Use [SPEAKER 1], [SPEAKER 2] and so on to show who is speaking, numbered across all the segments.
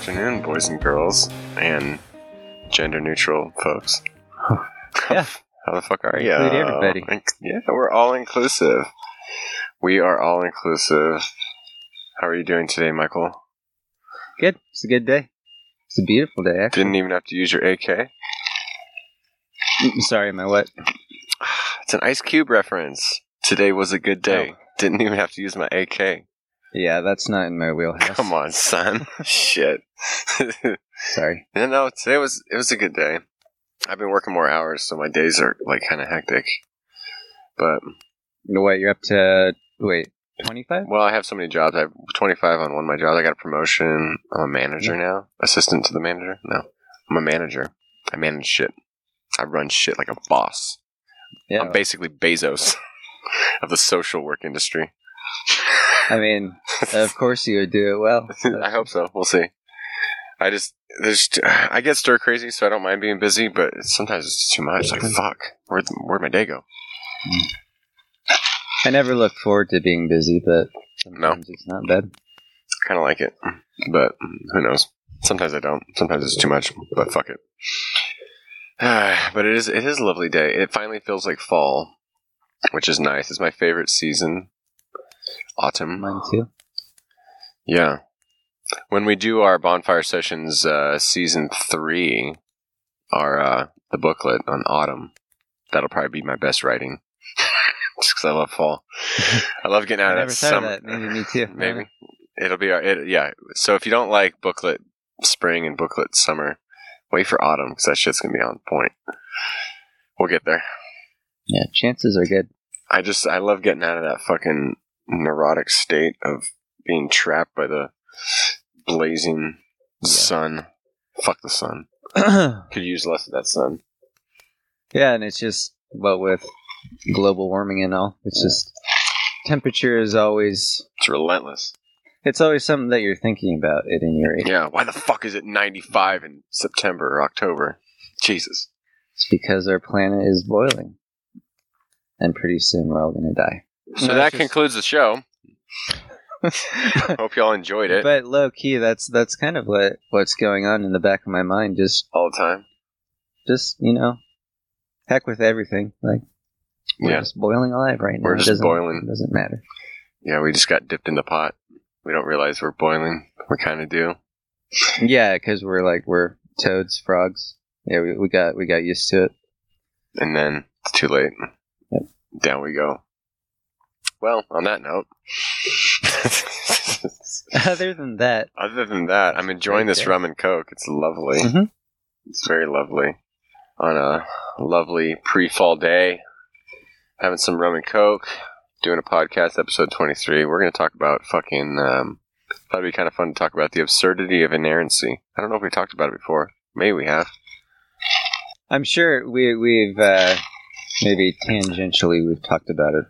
[SPEAKER 1] afternoon, boys and girls, and gender neutral folks.
[SPEAKER 2] Yeah.
[SPEAKER 1] How the fuck are you?
[SPEAKER 2] Include everybody.
[SPEAKER 1] Yeah, we're all inclusive. We are all inclusive. How are you doing today, Michael?
[SPEAKER 2] Good. It's a good day. It's a beautiful day, actually.
[SPEAKER 1] Didn't even have to use your AK.
[SPEAKER 2] Mm, Sorry, my what?
[SPEAKER 1] It's an Ice Cube reference. Today was a good day.
[SPEAKER 2] Oh.
[SPEAKER 1] Didn't even have to use my AK.
[SPEAKER 2] Yeah, that's not in my wheelhouse.
[SPEAKER 1] Come on, son. Shit.
[SPEAKER 2] Sorry.
[SPEAKER 1] no, no, today was it was a good day. I've been working more hours, so my days are like kind of hectic. But
[SPEAKER 2] What, you're up to, wait, 25?
[SPEAKER 1] well, I have so many jobs. I have 25 on one of my jobs. I got a promotion. I'm a manager now, assistant to the manager. No, I'm a manager. I manage shit. I run shit like a boss.
[SPEAKER 2] Yeah.
[SPEAKER 1] I'm basically Bezos of the social work industry.
[SPEAKER 2] I mean, of course you would do it well.
[SPEAKER 1] I hope so. We'll see. I just there's I get stir crazy, so I don't mind being busy, but sometimes it's too much. Like mm-hmm. fuck, where'd where'd my day go?
[SPEAKER 2] I never look forward to being busy, but sometimes it's not bad.
[SPEAKER 1] I kind of like it, but who knows? Sometimes I don't. Sometimes it's too much, but fuck it. but it is it is a lovely day. It finally feels like fall, which is nice. It's my favorite season. Autumn.
[SPEAKER 2] Mine too.
[SPEAKER 1] Yeah. When we do our bonfire sessions, uh, season three, our uh, the booklet on autumn, that'll probably be my best writing. Just because I love fall, I love getting out
[SPEAKER 2] I
[SPEAKER 1] of that summer.
[SPEAKER 2] of that. Maybe me too.
[SPEAKER 1] Maybe it'll be our, it, yeah. So if you don't like booklet spring and booklet summer, wait for autumn because that shit's gonna be on point. We'll get there.
[SPEAKER 2] Yeah, chances are good.
[SPEAKER 1] I just I love getting out of that fucking neurotic state of being trapped by the blazing sun. Fuck the sun. Could use less of that sun.
[SPEAKER 2] Yeah, and it's just, but with global warming and all, it's just, temperature is always,
[SPEAKER 1] It's relentless.
[SPEAKER 2] it's always something that you're thinking about at any rate.
[SPEAKER 1] Yeah. Why the fuck is it 95 in September or October? Jesus.
[SPEAKER 2] It's because our planet is boiling. And pretty soon we're all going to die.
[SPEAKER 1] So
[SPEAKER 2] No,
[SPEAKER 1] that
[SPEAKER 2] just-
[SPEAKER 1] concludes the show. Hope y'all enjoyed it
[SPEAKER 2] but low key, that's that's kind of what what's going on in the back of my mind. Just
[SPEAKER 1] all the time.
[SPEAKER 2] just you know, heck with everything. Like we're
[SPEAKER 1] Yeah.
[SPEAKER 2] just boiling alive right now.
[SPEAKER 1] We're just
[SPEAKER 2] doesn't-
[SPEAKER 1] boiling.
[SPEAKER 2] It doesn't matter.
[SPEAKER 1] Yeah, we just got dipped in the pot. We don't realize we're boiling. We kind of do.
[SPEAKER 2] Yeah, because we're like we're toads, frogs. Yeah, we, we got we got used to it.
[SPEAKER 1] And then it's too late.
[SPEAKER 2] Yep.
[SPEAKER 1] Down we go. Well, on that note,
[SPEAKER 2] Other than that,
[SPEAKER 1] other than that, I'm enjoying this rum and coke. It's lovely.
[SPEAKER 2] Mhm.
[SPEAKER 1] It's very lovely. On a lovely pre-fall day, having some rum and coke, doing a podcast, episode 23. We're going to talk about fucking. Um, thought it'd be kind of fun to talk about the absurdity of inerrancy. I don't know if we talked about it before. Maybe we have.
[SPEAKER 2] I'm sure we we've uh, maybe tangentially we've talked about it.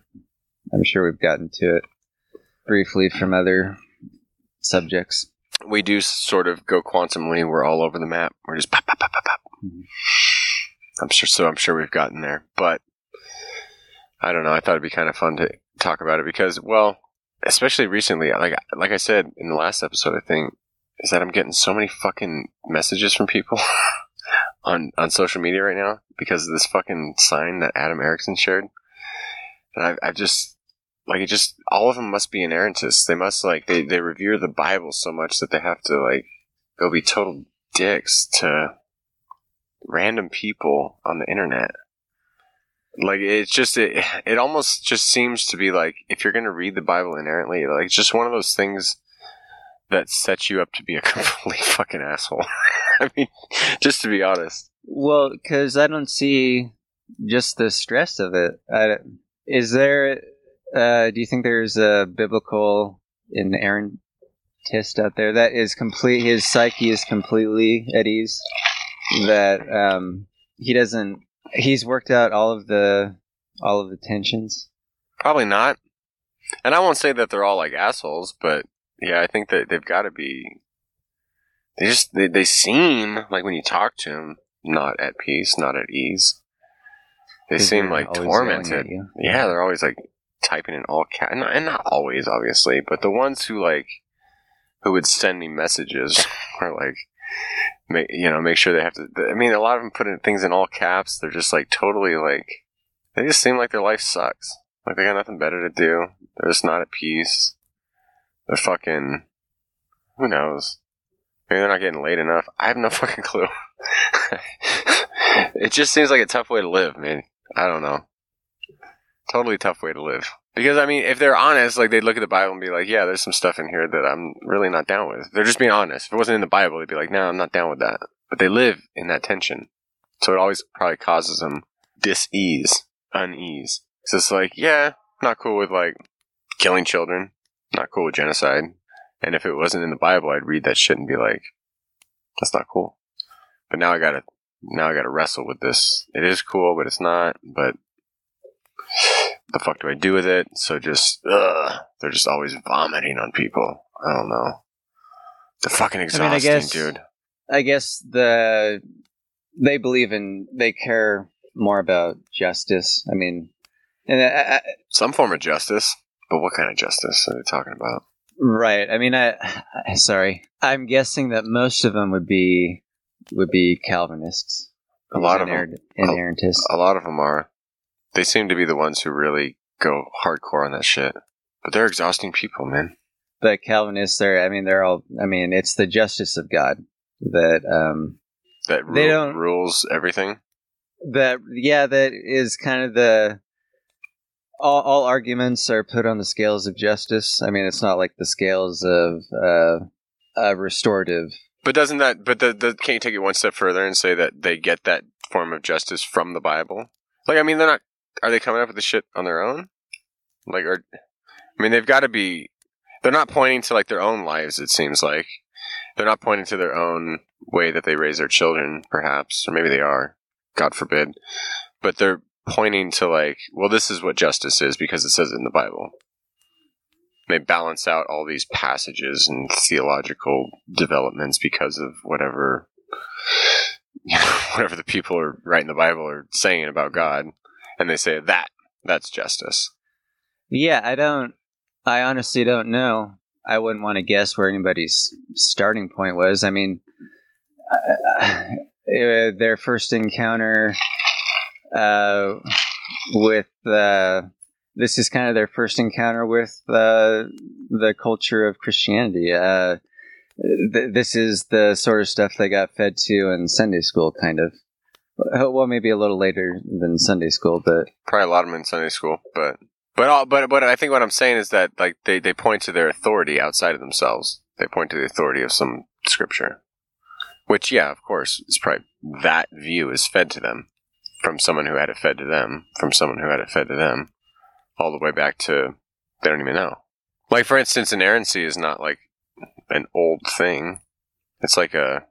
[SPEAKER 2] I'm sure we've gotten to it briefly from other subjects.
[SPEAKER 1] we do sort of go quantumly. We're all over the map. We're just pop, pop, pop, pop, pop.
[SPEAKER 2] Mhm.
[SPEAKER 1] I'm sure. So I'm sure we've gotten there, but I don't know. I thought it'd be kind of fun to talk about it because, well, especially recently, like like I said in the last episode, I think is that I'm getting so many fucking messages from people on on social media right now because of this fucking sign that Adam Ericksen shared. And I've, I've just like it just all of them must be inerrantists. They must like they they revere the Bible so much that they have to like go be total dicks to random people on the internet. Like it's just it it almost just seems to be like if you're gonna read the Bible inerrantly, like it's just one of those things that sets you up to be a complete fucking asshole. I mean, just to be honest.
[SPEAKER 2] Well, because I don't see just the stress of it. I, is there? Uh, do you think there's a biblical inerrantist out there that is complete? His psyche is completely at ease. That um, he doesn't. He's worked out all of the all of the tensions.
[SPEAKER 1] Probably not. And I won't say that they're all like assholes, but yeah, I think that they've got to be. They just they, they seem like when you talk to them, not at peace, not at ease. They seem like tormented. Yeah, they're always like typing in all cat, and not, and not always, obviously, but the ones who like who would send me messages or like make you know make sure they have to. I mean, a lot of them put in things in all caps. They're just like totally like they just seem like their life sucks. Like they got nothing better to do. They're just not at peace. They're fucking. Who knows? Maybe they're not getting laid enough. I have no fucking clue. it just seems like a tough way to live, man. I don't know. Totally tough way to live. Because I mean, if they're honest, like they'd look at the Bible and be like, "Yeah, there's some stuff in here that I'm really not down with." They're just being honest. If it wasn't in the Bible, they'd be like, "No, I'm not down with that." But they live in that tension, so it always probably causes them dis-ease, unease. So it's like, yeah, not cool with like killing children, not cool with genocide. And if it wasn't in the Bible, I'd read that shit and be like, "That's not cool." But now I gotta, now I gotta wrestle with this. It is cool, but it's not. But the fuck do I do with it? So just, ugh, they're just always vomiting on people. I don't know. They're fucking exhausting,
[SPEAKER 2] I, mean, I guess,
[SPEAKER 1] dude.
[SPEAKER 2] I guess the they believe in they care more about justice. I mean, and I,
[SPEAKER 1] some form of justice, but what kind of justice are they talking about?
[SPEAKER 2] Right. I mean, I, I sorry. I'm guessing that most of them would be would be Calvinists.
[SPEAKER 1] A lot of them,
[SPEAKER 2] inerrantists.
[SPEAKER 1] A, a lot of them are. They seem to be the ones who really go hardcore on that shit. But they're exhausting people, man.
[SPEAKER 2] The Calvinists they're, I mean, they're all. I mean, it's the justice of God that um
[SPEAKER 1] that they don't, rules everything.
[SPEAKER 2] That yeah, that is kind of the all, all arguments are put on the scales of justice. I mean, it's not like the scales of uh, uh restorative.
[SPEAKER 1] But doesn't that? But the, the can't you take it one step further and say that they get that form of justice from the Bible? Like, I mean, they're not. Are they coming up with the shit on their own? Like, or I mean, they've got to be. They're not pointing to like their own lives. It seems like they're not pointing to their own way that they raise their children, perhaps, or maybe they are. God forbid. But they're pointing to like, well, this is what justice is because it says it in the Bible. They balance out all these passages and theological developments because of whatever, you know, whatever the people are writing the Bible are saying about God, and they say that that's justice.
[SPEAKER 2] Yeah, I don't. I honestly don't know. I wouldn't want to guess where anybody's starting point was. I mean, uh, uh their first encounter uh, with uh, this is kind of their first encounter with uh, the culture of Christianity. Uh, th- this is the sort of stuff they got fed to in Sunday school, kind of. Uh, well, maybe a little later than Sunday school, but
[SPEAKER 1] probably a lot of them in Sunday school. But but all, but but I think what I'm saying is that like they they point to their authority outside of themselves. They point to the authority of some scripture, which yeah, of course, is probably that view is fed to them from someone who had it fed to them, from someone who had it fed to them, all the way back to they don't even know. Like for instance, inerrancy is not like an old thing. It's like a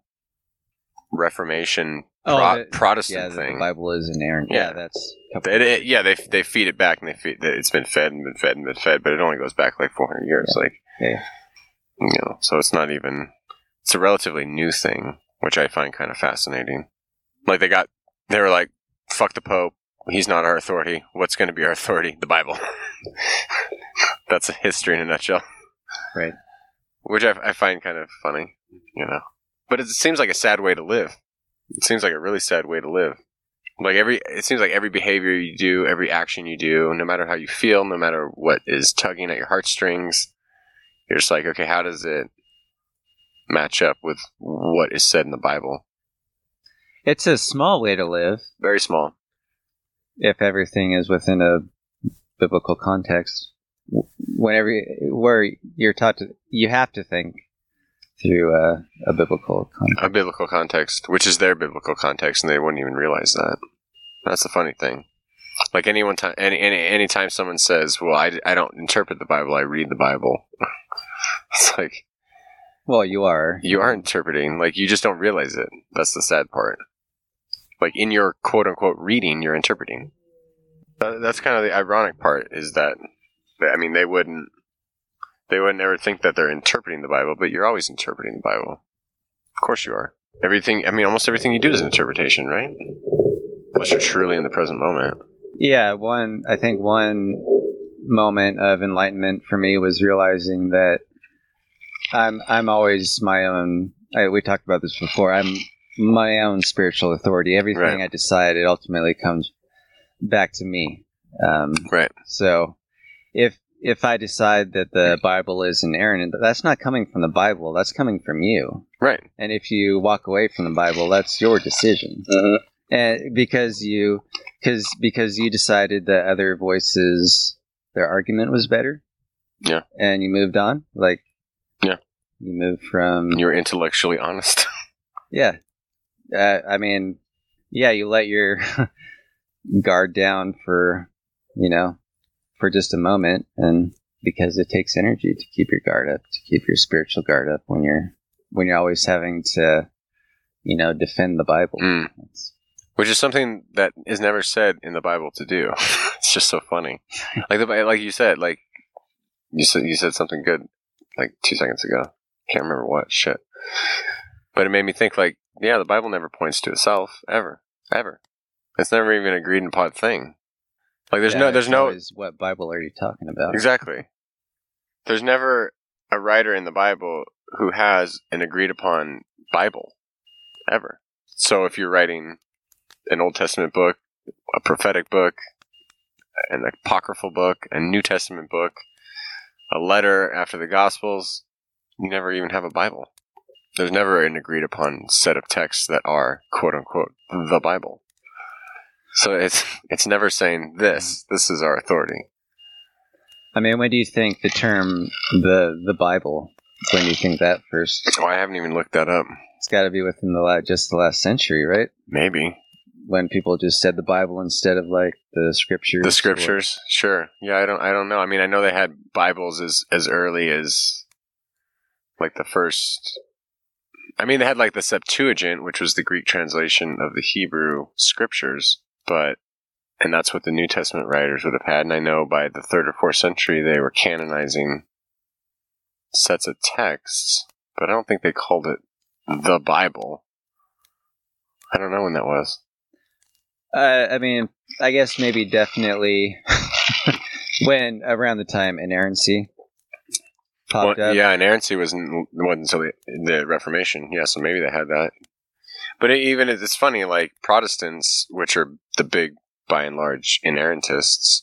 [SPEAKER 1] Reformation oh, Pro- Protestant
[SPEAKER 2] yeah,
[SPEAKER 1] thing.
[SPEAKER 2] The Bible is inerrant. Yeah, yeah that's
[SPEAKER 1] it, it, yeah. They they feed it back and they feed it's been fed and been fed and been fed, but it only goes back like 400 years.
[SPEAKER 2] Yeah.
[SPEAKER 1] Like
[SPEAKER 2] yeah.
[SPEAKER 1] you know, so it's not even it's a relatively new thing, which I find kind of fascinating. Like they got they were like fuck the Pope. He's not our authority. What's going to be our authority? The Bible. That's a history in a nutshell.
[SPEAKER 2] Right.
[SPEAKER 1] Which I, I find kind of funny, you know. But it seems like a sad way to live. It seems like a really sad way to live. Like every, it seems like every behavior you do, every action you do, no matter how you feel, no matter what is tugging at your heartstrings, you're just like, okay, how does it match up with what is said in the Bible?
[SPEAKER 2] It's a small way to live.
[SPEAKER 1] Very small.
[SPEAKER 2] If everything is within a biblical context, whenever where you're taught to, you have to think through a, a biblical context.
[SPEAKER 1] A biblical context, which is their biblical context, and they wouldn't even realize that. That's the funny thing. Like anyone, time, any, any anytime someone says, "Well, I, I don't interpret the Bible; I read the Bible," it's like,
[SPEAKER 2] well, you are.
[SPEAKER 1] You are interpreting. Like you just don't realize it. That's the sad part. Like in your quote unquote reading, you're interpreting. That's kind of the ironic part is that, I mean, they wouldn't, they would never think that they're interpreting the Bible, but you're always interpreting the Bible. Of course you are. Everything, I mean, almost everything you do is an interpretation, right? Unless you're truly in the present moment.
[SPEAKER 2] Yeah, one, I think one moment of enlightenment for me was realizing that I'm I'm always my own. I, we talked about this before. I'm my own spiritual authority. Everything
[SPEAKER 1] Right.
[SPEAKER 2] I decide, it ultimately comes back to me. Um,
[SPEAKER 1] Right.
[SPEAKER 2] so, if if I decide that the Bible is inerrant, that's not coming from the Bible. That's coming from you.
[SPEAKER 1] Right.
[SPEAKER 2] And if you walk away from the Bible, that's your decision. And because you, because because you decided that other voices, their argument was better.
[SPEAKER 1] Yeah.
[SPEAKER 2] And you moved on, like.
[SPEAKER 1] Yeah.
[SPEAKER 2] You moved from.
[SPEAKER 1] You're intellectually honest.
[SPEAKER 2] Yeah. Uh, I mean, yeah, you let your guard down for, you know, for just a moment, and because it takes energy to keep your guard up, to keep your spiritual guard up when you're when you're always having to, you know, defend the Bible.
[SPEAKER 1] Mm. Which is something that is never said in the Bible to do. it's just so funny. Like the like you said, like you said you said something good like two seconds ago. Can't remember what shit. But it made me think like, yeah, the Bible never points to itself ever, ever. It's never even an agreed upon thing. Like there's
[SPEAKER 2] yeah,
[SPEAKER 1] no, there's no
[SPEAKER 2] what Bible are you talking about?
[SPEAKER 1] exactly. There's never a writer in the Bible who has an agreed upon Bible ever. So if you're writing an Old Testament book, a prophetic book, an apocryphal book, a New Testament book, a letter after the Gospels, you never even have a Bible. There's never an agreed upon set of texts that are quote unquote the Bible. So it's it's never saying this. Mm-hmm. This is our authority.
[SPEAKER 2] I mean, when do you think the term the the Bible? When do you think that first?
[SPEAKER 1] Oh, I haven't even looked that up.
[SPEAKER 2] It's got to be within the last, just the last century, right?
[SPEAKER 1] Maybe
[SPEAKER 2] when people just said the Bible instead of like the scriptures.
[SPEAKER 1] the scriptures. Sure. Yeah, I don't. I don't know. I mean, I know they had Bibles as as early as like the first. I mean, they had like the Septuagint, which was the Greek translation of the Hebrew scriptures, but and that's what the New Testament writers would have had. And I know by the third or fourth century they were canonizing sets of texts, but I don't think they called it the Bible. I don't know when that was.
[SPEAKER 2] Uh, I mean, I guess maybe definitely when around the time inerrancy popped
[SPEAKER 1] Well,
[SPEAKER 2] up.
[SPEAKER 1] yeah, inerrancy wasn't wasn't until the, the Reformation. Yeah, so maybe they had that. But it, even it's funny, like Protestants, which are the big, by and large, inerrantists,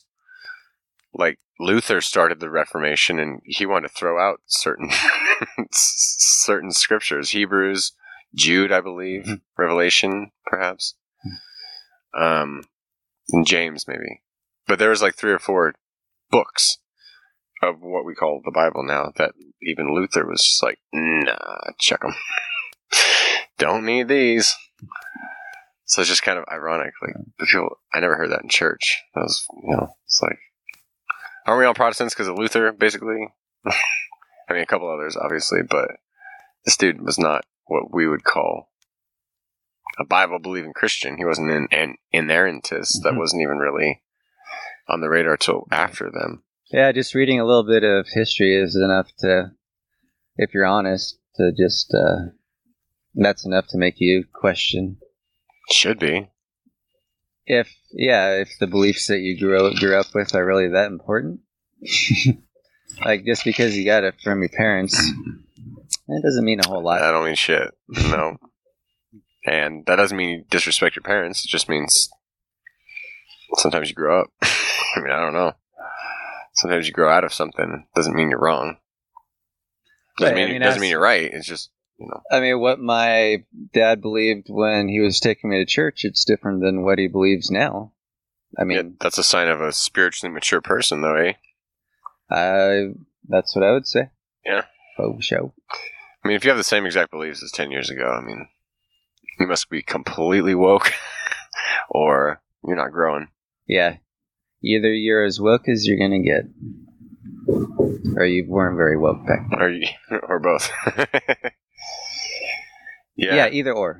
[SPEAKER 1] like Luther started the Reformation, and he wanted to throw out certain certain scriptures, Hebrews, Jude, I believe,
[SPEAKER 2] Mhm.
[SPEAKER 1] Revelation, perhaps, um, and James, maybe. But there was like three or four books of what we call the Bible now that even Luther was just like, nah, check them. Don't need these. So it's just kind of ironic. Like, the people, I never heard that in church. That was, you know, it's like, aren't we all Protestants because of Luther, basically? I mean, a couple others, obviously, but this dude was not what we would call a Bible believing Christian. He wasn't an, an inerrantist. That
[SPEAKER 2] Mhm.
[SPEAKER 1] wasn't even really on the radar till after them.
[SPEAKER 2] Yeah, just reading a little bit of history is enough to, if you're honest, to just uh, that's enough to make you question
[SPEAKER 1] Should be.
[SPEAKER 2] if yeah if the beliefs that you grew up, grew up with are really that important. like just because you got it from your parents, that doesn't mean a whole lot.
[SPEAKER 1] I don't mean shit. No. and that doesn't mean you disrespect your parents. It just means sometimes you grow up. I mean, I don't know. Sometimes you grow out of something. Doesn't mean you're wrong. Doesn't,
[SPEAKER 2] I
[SPEAKER 1] mean,
[SPEAKER 2] mean,
[SPEAKER 1] doesn't mean you're right. It's just, you know.
[SPEAKER 2] I mean, what my dad believed when he was taking me to church, it's different than what he believes now. I
[SPEAKER 1] yeah,
[SPEAKER 2] mean,
[SPEAKER 1] that's a sign of a spiritually mature person, though, eh?
[SPEAKER 2] I that's what I would say.
[SPEAKER 1] Yeah.
[SPEAKER 2] Oh, show.
[SPEAKER 1] I mean, if you have the same exact beliefs as 10 years ago, I mean, you must be completely woke or you're not growing.
[SPEAKER 2] Yeah. Either you're as woke as you're gonna get, or you weren't very woke back then.
[SPEAKER 1] Or, you, or both.
[SPEAKER 2] Yeah.
[SPEAKER 1] yeah.
[SPEAKER 2] either or.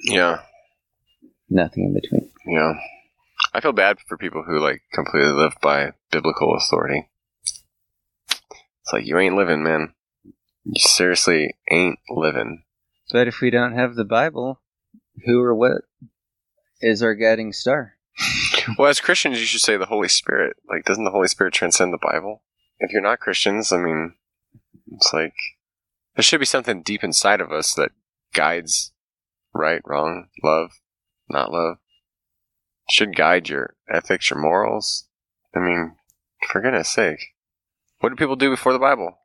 [SPEAKER 1] Yeah.
[SPEAKER 2] Nothing in between.
[SPEAKER 1] Yeah. I feel bad for people who like completely live by biblical authority. It's like you ain't living, man. You seriously ain't living.
[SPEAKER 2] But if we don't have the Bible, who or what is our guiding star?
[SPEAKER 1] Well, as Christians, you should say the Holy Spirit. Like, doesn't the Holy Spirit transcend the Bible? If you're not Christians, I mean, it's like There should be something deep inside of us that guides right, wrong, love, not love. Should guide your ethics, your morals. I mean, for goodness sake. What did people do before the Bible?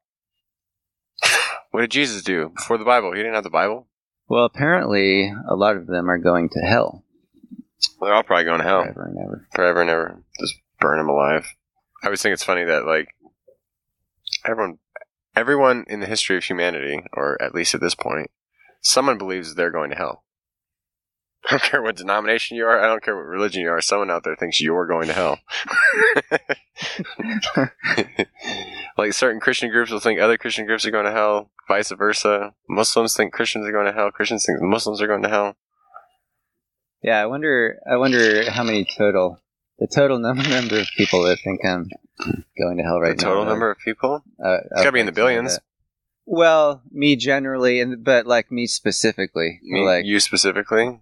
[SPEAKER 1] what did Jesus do before the Bible? He didn't have the Bible.
[SPEAKER 2] Well, apparently, a lot of them are going to hell
[SPEAKER 1] They're all probably going to hell
[SPEAKER 2] forever and ever.
[SPEAKER 1] forever and ever. Just burn them alive. I always think it's funny that like everyone, everyone in the history of humanity, or at least at this point, someone believes they're going to hell. I don't care what denomination you are. I don't care what religion you are. Someone out there thinks you're going to hell. like certain Christian groups will think other Christian groups are going to hell. Vice versa. Muslims think Christians are going to hell. Christians think Muslims are going to hell.
[SPEAKER 2] Yeah, I wonder. I wonder how many total, the total num- number of people that think I'm going to hell right now.
[SPEAKER 1] the
[SPEAKER 2] now.
[SPEAKER 1] total number of people.
[SPEAKER 2] Uh,
[SPEAKER 1] It's gotta be in the billions.
[SPEAKER 2] Well, me generally, and but like me specifically,
[SPEAKER 1] Me,
[SPEAKER 2] like
[SPEAKER 1] you specifically,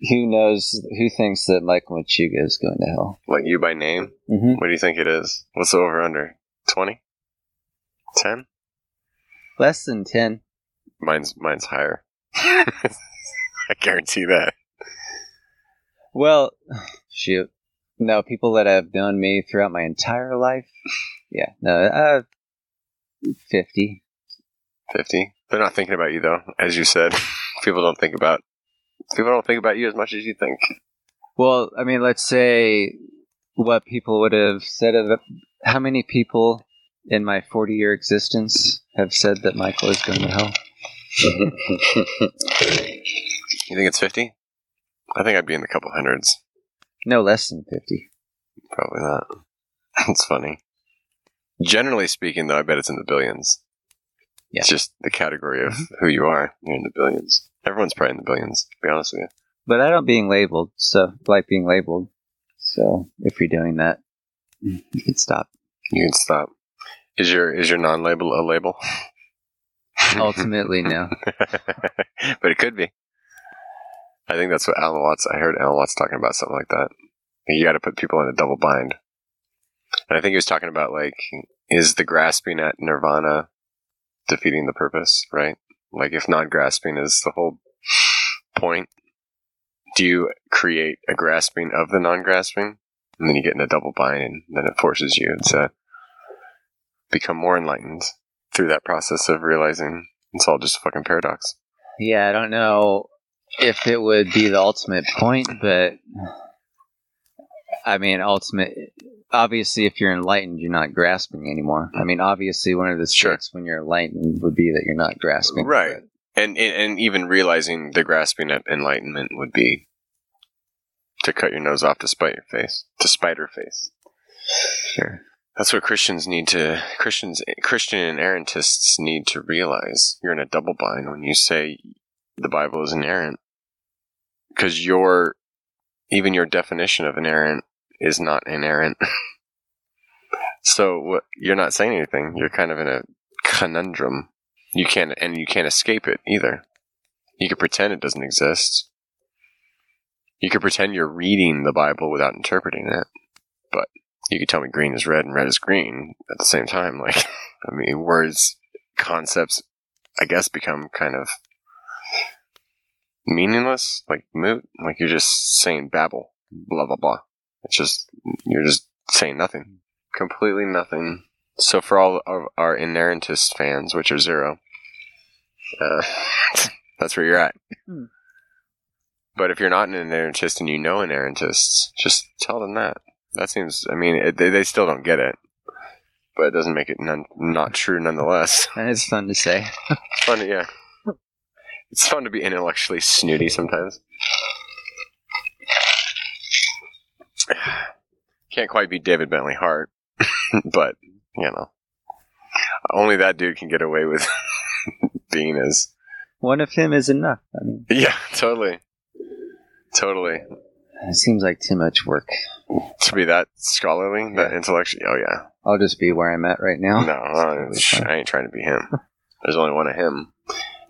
[SPEAKER 2] who knows, who thinks that Michael Machuga is going to hell?
[SPEAKER 1] like you by name.
[SPEAKER 2] Mm-hmm.
[SPEAKER 1] What do you think it is? What's the over under? 20? 10?
[SPEAKER 2] Less than ten.
[SPEAKER 1] Mine's mine's higher. I guarantee that.
[SPEAKER 2] Well, shoot, no. People that have known me throughout my entire life, yeah, no, uh, fifty.
[SPEAKER 1] 50. They're not thinking about you though, as you said. people don't think about people don't think about you as much as you think.
[SPEAKER 2] Well, I mean, let's say what people would have said of how many people in my 40 year existence have said that Michael is going to hell?
[SPEAKER 1] You think it's 50? I think I'd be in the couple hundreds.
[SPEAKER 2] No less than 50.
[SPEAKER 1] Probably not. It's funny. Generally speaking, though, I bet it's in the billions.
[SPEAKER 2] Yeah.
[SPEAKER 1] It's just the category of mm-hmm. who you are. You're in the billions. Everyone's probably in the billions, to be honest with you.
[SPEAKER 2] But I don't being labeled, so like being labeled. So if you're doing that, you can stop.
[SPEAKER 1] You can stop. Is your is your non label a label?
[SPEAKER 2] Ultimately, no.
[SPEAKER 1] but it could be. I think that's what Alan Watts. I heard Alan Watts talking about something like that. You got to put people in a double bind. And I think he was talking about like, is the grasping at nirvana defeating the purpose? Right? Like, if non-grasping is the whole point, do you create a grasping of the non-grasping, and then you get in a double bind, and then it forces you to become more enlightened through that process of realizing it's all just a fucking paradox.
[SPEAKER 2] Yeah, I don't know if it would be the ultimate point, but I mean, ultimate. Obviously, if you're enlightened, you're not grasping anymore. I mean, obviously, one of the
[SPEAKER 1] Sure.
[SPEAKER 2] when you're enlightened would be that you're not grasping.
[SPEAKER 1] Right. And, and and even realizing the grasping at enlightenment would be to cut your nose off to spite your face, to spite her face.
[SPEAKER 2] Sure.
[SPEAKER 1] That's what Christians need to Christians Christian inerrantists need to realize. You're in a double bind when you say the Bible is inerrant, because your even your definition of inerrant is not inerrant. so what, you're not saying anything. You're kind of in a conundrum. You can't and you can't escape it either. You could pretend it doesn't exist. You could pretend you're reading the Bible without interpreting it, but you could tell me green is red and red is green at the same time. Like, I mean, words, concepts, I guess, become kind of meaningless, like moot. Like you're just saying babble, blah blah blah. It's just you're just saying nothing, completely nothing. So for all of our inerrantist fans, which are zero, uh, that's where you're at.
[SPEAKER 2] Hmm.
[SPEAKER 1] But if you're not an inerrantist and you know inerrantists, just tell them that. That seems. I mean, it, they, they still don't get it, but it doesn't make it none, not true nonetheless.
[SPEAKER 2] And it's fun to say.
[SPEAKER 1] Fun, yeah. It's fun to be intellectually snooty sometimes. Can't quite be David Bentley Hart, but you know, only that dude can get away with being as.
[SPEAKER 2] One of him is enough. I mean,
[SPEAKER 1] Yeah, totally, totally.
[SPEAKER 2] it seems like too much work.
[SPEAKER 1] To be that scholarly, that intellectual. Oh yeah.
[SPEAKER 2] I'll just be where I'm at right now.
[SPEAKER 1] No, I, I ain't trying to be him. There's only one of him,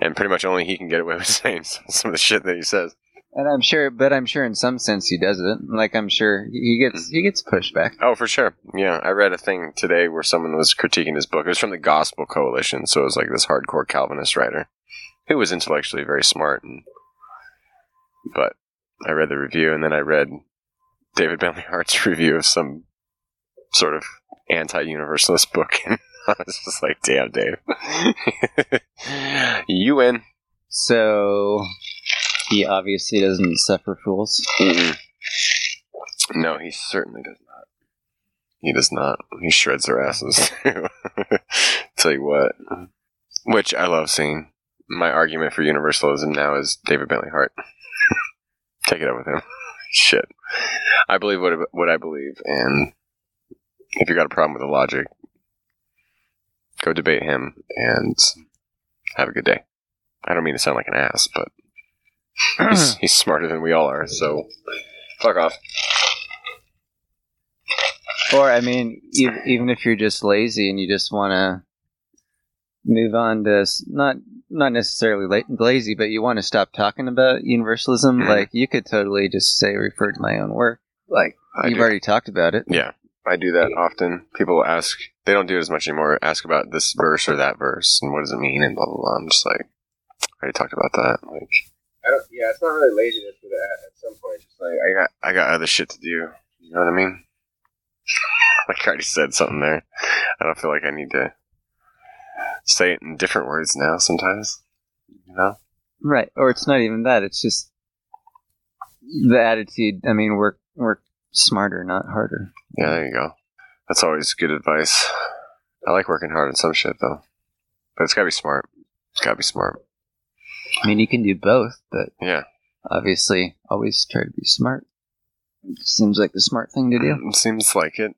[SPEAKER 1] and pretty much only he can get away with saying some of the shit that he says.
[SPEAKER 2] And I'm sure, but I'm sure in some sense he does it. Like I'm sure he gets he gets mm-hmm. pushback.
[SPEAKER 1] Oh, for sure. Yeah, I read a thing today where someone was critiquing his book. It was from the Gospel Coalition, so it was like this hardcore Calvinist writer who was intellectually very smart. And, but I read the review, and then I read David Bentley Hart's review of some sort of anti-universalist book, and I was just like, "Damn, Dave, you win."
[SPEAKER 2] So he obviously doesn't suffer fools.
[SPEAKER 1] Mm-mm. No, he certainly does not. He does not. He shreds their asses. Tell you what. Which I love seeing. My argument for universalism now is David Bentley Hart. Take it up with him. Shit. I believe what what I believe, and if you got a problem with the logic, go debate him and have a good day. I don't mean to sound like an ass, but he's, he's smarter than we all are, so fuck off.
[SPEAKER 2] Or I mean, ev- even if you're just lazy and you just want to move on to s- not not necessarily la- lazy, but you want to stop talking about universalism,
[SPEAKER 1] Mhm.
[SPEAKER 2] like you could totally just say refer to my own work. Like
[SPEAKER 1] I
[SPEAKER 2] you've
[SPEAKER 1] do.
[SPEAKER 2] already talked about it.
[SPEAKER 1] Yeah, I do that often. People ask, they don't do it as much anymore, ask about this verse or that verse and what does it mean and blah, blah, blah. I'm just like, I already talked about that. Like, I don't, yeah, it's not really laziness, but at, at some point, just like, I got, I got other shit to do. You know what I mean? like I already said something there. I don't feel like I need to say it in different words now sometimes. You know?
[SPEAKER 2] Right. Or it's not even that. It's just the attitude. I mean, work work smarter, not harder.
[SPEAKER 1] Yeah, there you go. That's always good advice. I like working hard on some shit though. But it's gotta be smart. It's gotta be smart.
[SPEAKER 2] I mean, you can do both, but
[SPEAKER 1] Yeah.
[SPEAKER 2] obviously, always try to be smart. It seems like the smart thing to do.
[SPEAKER 1] It seems like it.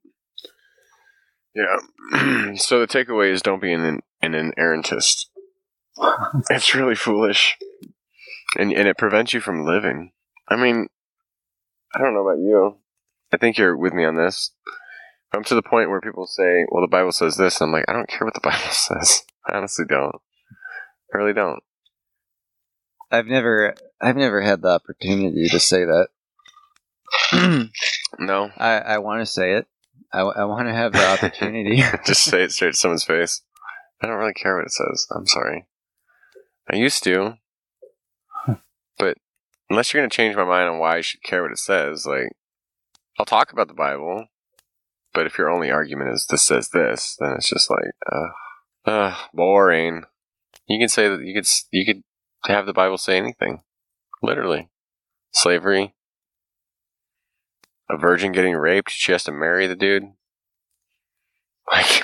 [SPEAKER 1] Yeah. so the takeaway is don't be an an inerrantist. It's really foolish. And and it prevents you from living. I mean I don't know about you. I think you're with me on this. I'm to the point where people say, Well the Bible says this, and I'm like, I don't care what the Bible says. I honestly don't. I really don't.
[SPEAKER 2] I've never, I've never had the opportunity to say that.
[SPEAKER 1] No.
[SPEAKER 2] I, I want to say it. I, I want to have the opportunity.
[SPEAKER 1] Just say it straight to someone's face. I don't really care what it says. I'm sorry. I used to. But unless you're going to change my mind on why I should care what it says, like, I'll talk about the Bible. But if your only argument is this says this, then it's just like, uh, uh, boring. You can say that you could, you could have the Bible say anything. Literally. Slavery. A virgin getting raped, she has to marry the dude. Like,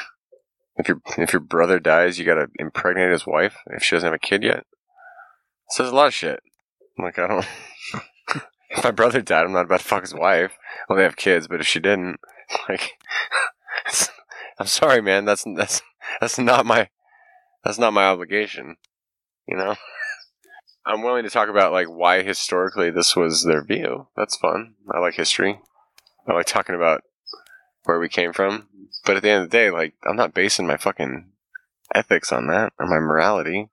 [SPEAKER 1] if your if your brother dies, you gotta impregnate his wife if she doesn't have a kid yet. It says a lot of shit. Like I don't. if my brother died, I'm not about to fuck his wife. Well, they have kids, but if she didn't, like, I'm sorry, man. That's that's that's not my that's not my obligation. You know. I'm willing to talk about like why historically this was their view. That's fun. I like history. I like talking about where we came from. But at the end of the day, like, I'm not basing my fucking ethics on that, or my morality,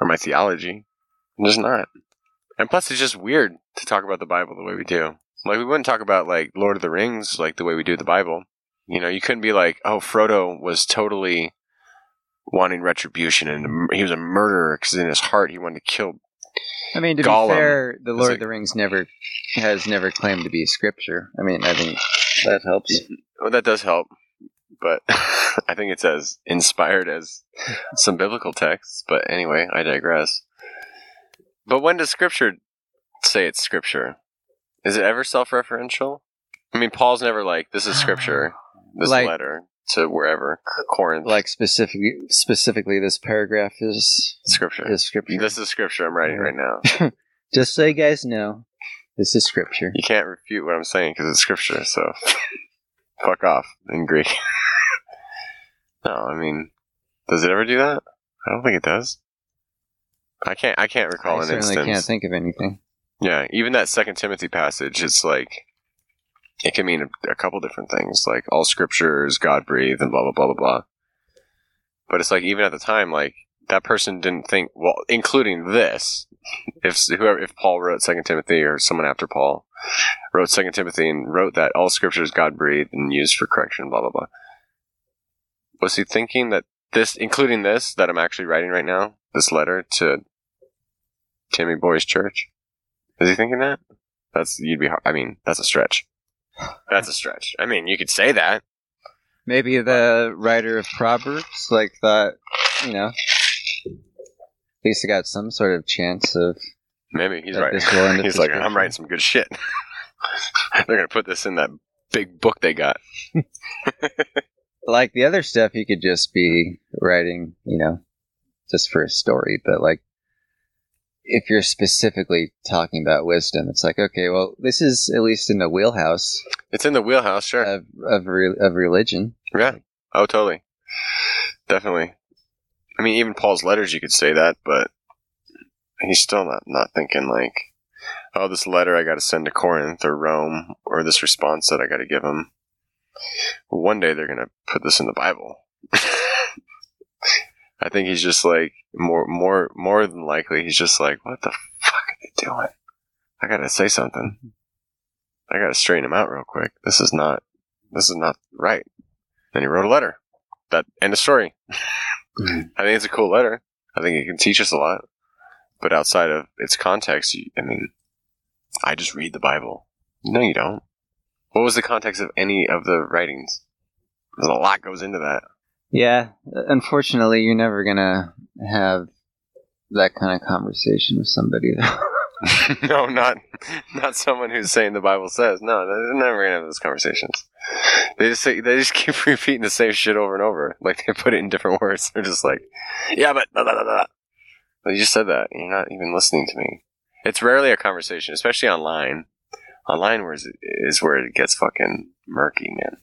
[SPEAKER 1] or my theology. I'm just not. And plus, it's just weird to talk about the Bible the way we do. Like, we wouldn't talk about, like, Lord of the Rings, like, the way we do the Bible. You know, you couldn't be like, oh, Frodo was totally wanting retribution, and he was a murderer because in his heart he wanted to kill.
[SPEAKER 2] I mean, to
[SPEAKER 1] Gollum.
[SPEAKER 2] be fair, the Lord
[SPEAKER 1] like-
[SPEAKER 2] of the Rings never has never claimed to be scripture. I mean, I think that helps.
[SPEAKER 1] Well, that does help, but I think it's as inspired as some biblical texts. But anyway, I digress. But when does Scripture say it's Scripture? Is it ever self-referential? I mean, Paul's never like, "This is Scripture." This
[SPEAKER 2] Like-
[SPEAKER 1] letter to wherever Corinth,
[SPEAKER 2] Like specifically, specifically, this paragraph is
[SPEAKER 1] Scripture.
[SPEAKER 2] is scripture.
[SPEAKER 1] This is Scripture. I'm writing right now.
[SPEAKER 2] Just so you guys know, this is scripture.
[SPEAKER 1] You can't refute what I'm saying because it's Scripture. So fuck off in Greek. no, I mean, does it ever do that? I don't think it does. I can't. I can't recall
[SPEAKER 2] I
[SPEAKER 1] an instance.
[SPEAKER 2] can't think of anything.
[SPEAKER 1] Yeah, even that Second Timothy passage, it's like it can mean a, a couple different things, like all scriptures, God breathed and blah blah blah blah blah. But it's like even at the time, like that person didn't think well, including this, if whoever if Paul wrote Second Timothy or someone after Paul wrote Second Timothy and wrote that all scriptures God breathed and used for correction, blah blah blah. Was he thinking that this, including this that I'm actually writing right now, this letter to Timmy Boy's church? Is he thinking that? That's you'd be. I mean, that's a stretch. That's a stretch. I mean, you could say that.
[SPEAKER 2] Maybe the writer of Proverbs like thought, you know, at least I got some sort of chance of.
[SPEAKER 1] Maybe he's right.
[SPEAKER 2] this will end up
[SPEAKER 1] He's like, I'm writing some good shit. They're gonna put this in that big book they got.
[SPEAKER 2] Like the other stuff, you could just be writing, you know, just for a story. But like, if you're specifically talking about wisdom, it's like, okay, well, this is at least in the wheelhouse
[SPEAKER 1] It's in the wheelhouse, sure.
[SPEAKER 2] of of, re- of religion.
[SPEAKER 1] yeah. Oh, totally. Definitely. I mean, even Paul's letters, you could say that, but he's still not not thinking like, oh, this letter I got to send to Corinth or Rome, or this response that I got to give them. One day they're gonna put this in the Bible. I think he's just like more, more, more than likely he's just like, what the fuck are they doing? I gotta say something. I gotta straighten him out real quick. This is not, this is not right. And he wrote a letter. That end of story.
[SPEAKER 2] Mhm.
[SPEAKER 1] I think it's a cool letter. I think it can teach us a lot. But outside of its context, I mean, I just read the Bible. No, you don't. What was the context of any of the writings? There's a lot goes into that.
[SPEAKER 2] Yeah, unfortunately, you're never gonna have that kind of conversation with somebody.
[SPEAKER 1] no, not not someone who's saying the Bible says. No, they're never gonna have those conversations. They just say they just keep repeating the same shit over and over. Like they put it in different words. They're just like, yeah, but blah, blah, blah. But you just said that. You're not even listening to me. It's rarely a conversation, especially online. Online is where it gets fucking murky, man.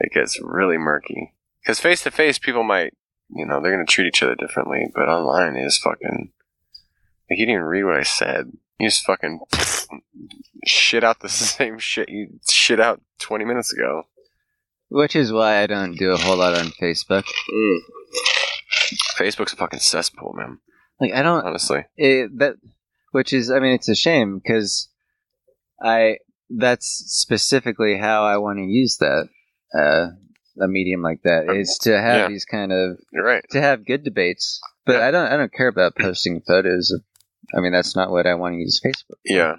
[SPEAKER 1] It gets really murky. Because face to face, people might, you know, they're gonna treat each other differently. But online is fucking. Like, you didn't even read what I said. You just fucking shit out the same shit you shit out 20 minutes ago.
[SPEAKER 2] Which is why I don't do a whole lot on Facebook.
[SPEAKER 1] Facebook's a fucking cesspool, man.
[SPEAKER 2] Like I don't
[SPEAKER 1] Honestly.
[SPEAKER 2] it, that, which is I mean it's a shame because I that's specifically how I want to use that uh, a medium like that is to have
[SPEAKER 1] Yeah.
[SPEAKER 2] these kind of
[SPEAKER 1] You're right.
[SPEAKER 2] to have good debates. But
[SPEAKER 1] Yeah.
[SPEAKER 2] I don't I don't care about posting photos of. I mean that's not what I want to use Facebook. for.
[SPEAKER 1] Yeah.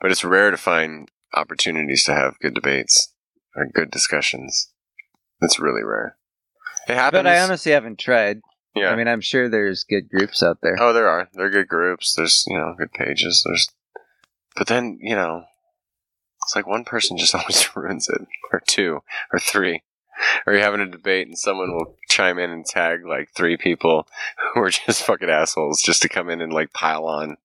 [SPEAKER 1] But it's rare to find opportunities to have good debates or good discussions. It's really rare. It happens.
[SPEAKER 2] But I honestly haven't tried.
[SPEAKER 1] yeah.
[SPEAKER 2] I mean, I'm sure there's good groups out there.
[SPEAKER 1] Oh, there are. There are good groups. There's, you know, good pages. There's, but then, you know, it's like one person just always ruins it, or two, or three. Or you're having a debate and someone will chime in and tag like three people who are just fucking assholes just to come in and like pile on.